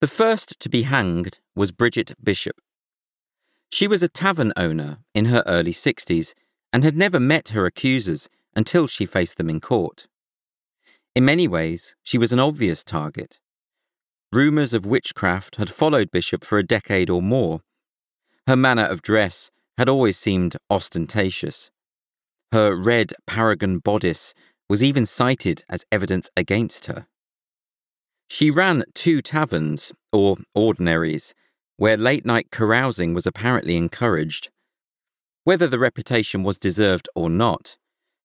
The first to be hanged was Bridget Bishop. She was a tavern owner in her early 60s and had never met her accusers until she faced them in court. In many ways, she was an obvious target. Rumours of witchcraft had followed Bishop for a decade or more. Her manner of dress had always seemed ostentatious. Her red paragon bodice was even cited as evidence against her. She ran two taverns, or ordinaries, where late night carousing was apparently encouraged. Whether the reputation was deserved or not,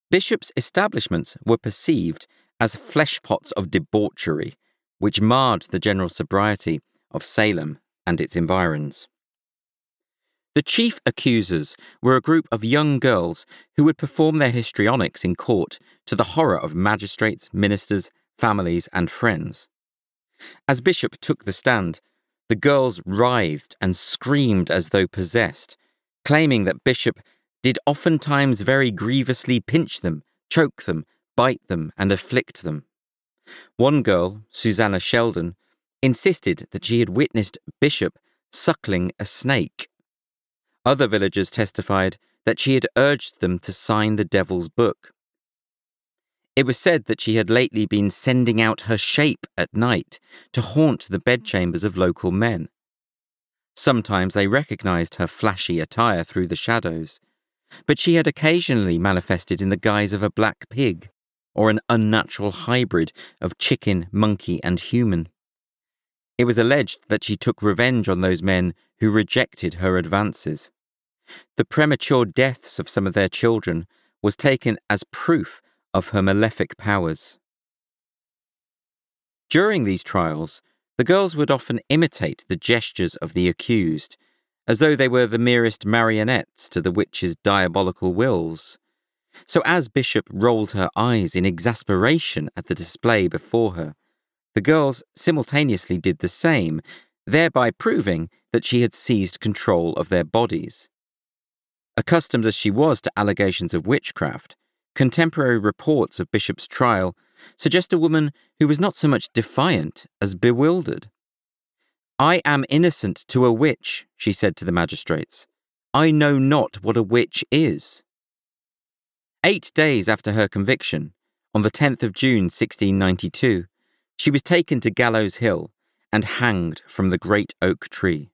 Bishop's establishments were perceived as fleshpots of debauchery, which marred the general sobriety of Salem and its environs. The chief accusers were a group of young girls who would perform their histrionics in court to the horror of magistrates, ministers, families, and friends. As Bishop took the stand, the girls writhed and screamed as though possessed, claiming that Bishop did oftentimes very grievously pinch them, choke them, bite them, and afflict them. One girl, Susanna Sheldon, insisted that she had witnessed Bishop suckling a snake. Other villagers testified that she had urged them to sign the devil's book. It was said that she had lately been sending out her shape at night to haunt the bedchambers of local men. Sometimes they recognized her flashy attire through the shadows, but she had occasionally manifested in the guise of a black pig or an unnatural hybrid of chicken, monkey, and human. It was alleged that she took revenge on those men who rejected her advances. The premature deaths of some of their children was taken as proof of her malefic powers. During these trials, the girls would often imitate the gestures of the accused, as though they were the merest marionettes to the witch's diabolical wills. So, as Bishop rolled her eyes in exasperation at the display before her, the girls simultaneously did the same, thereby proving that she had seized control of their bodies. Accustomed as she was to allegations of witchcraft, contemporary reports of Bishop's trial suggest a woman who was not so much defiant as bewildered. I am innocent to a witch, she said to the magistrates. I know not what a witch is. Eight days after her conviction, on the 10th of June 1692, she was taken to Gallows Hill and hanged from the great oak tree.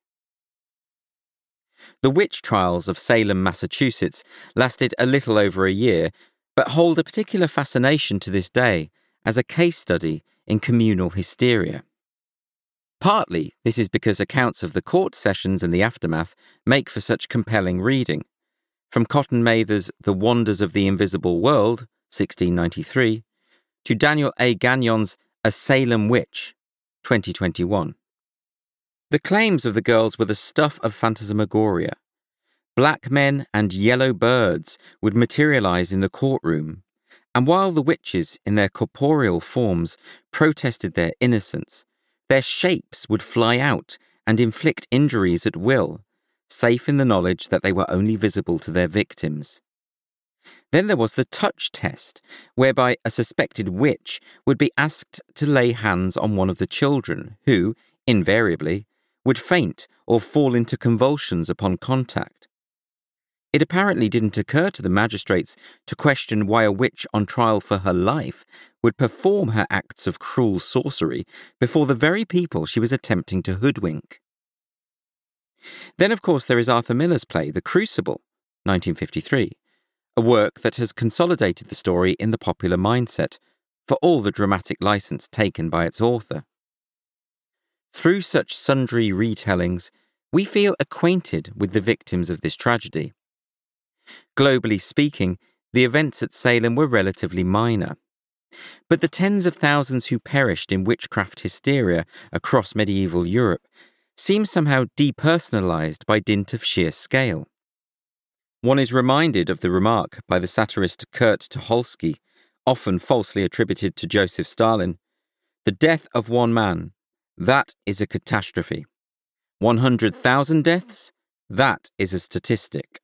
The witch trials of Salem, Massachusetts lasted a little over a year, but hold a particular fascination to this day as a case study in communal hysteria. Partly, this is because accounts of the court sessions and the aftermath make for such compelling reading. From Cotton Mather's The Wonders of the Invisible World, 1693, to Daniel A. Gagnon's A Salem Witch, 2021. The claims of the girls were the stuff of phantasmagoria. Black men and yellow birds would materialize in the courtroom, and while the witches, in their corporeal forms, protested their innocence, their shapes would fly out and inflict injuries at will, safe in the knowledge that they were only visible to their victims. Then there was the touch test, whereby a suspected witch would be asked to lay hands on one of the children, who, invariably, would faint or fall into convulsions upon contact. It apparently didn't occur to the magistrates to question why a witch on trial for her life would perform her acts of cruel sorcery before the very people she was attempting to hoodwink. Then, of course, there is Arthur Miller's play, The Crucible, 1953, a work that has consolidated the story in the popular mindset, for all the dramatic license taken by its author. Through such sundry retellings, we feel acquainted with the victims of this tragedy. Globally speaking, the events at Salem were relatively minor. But the tens of thousands who perished in witchcraft hysteria across medieval Europe seem somehow depersonalized by dint of sheer scale. One is reminded of the remark by the satirist Kurt Tucholsky, often falsely attributed to Joseph Stalin The death of one man, that is a catastrophe. 100,000 deaths, that is a statistic.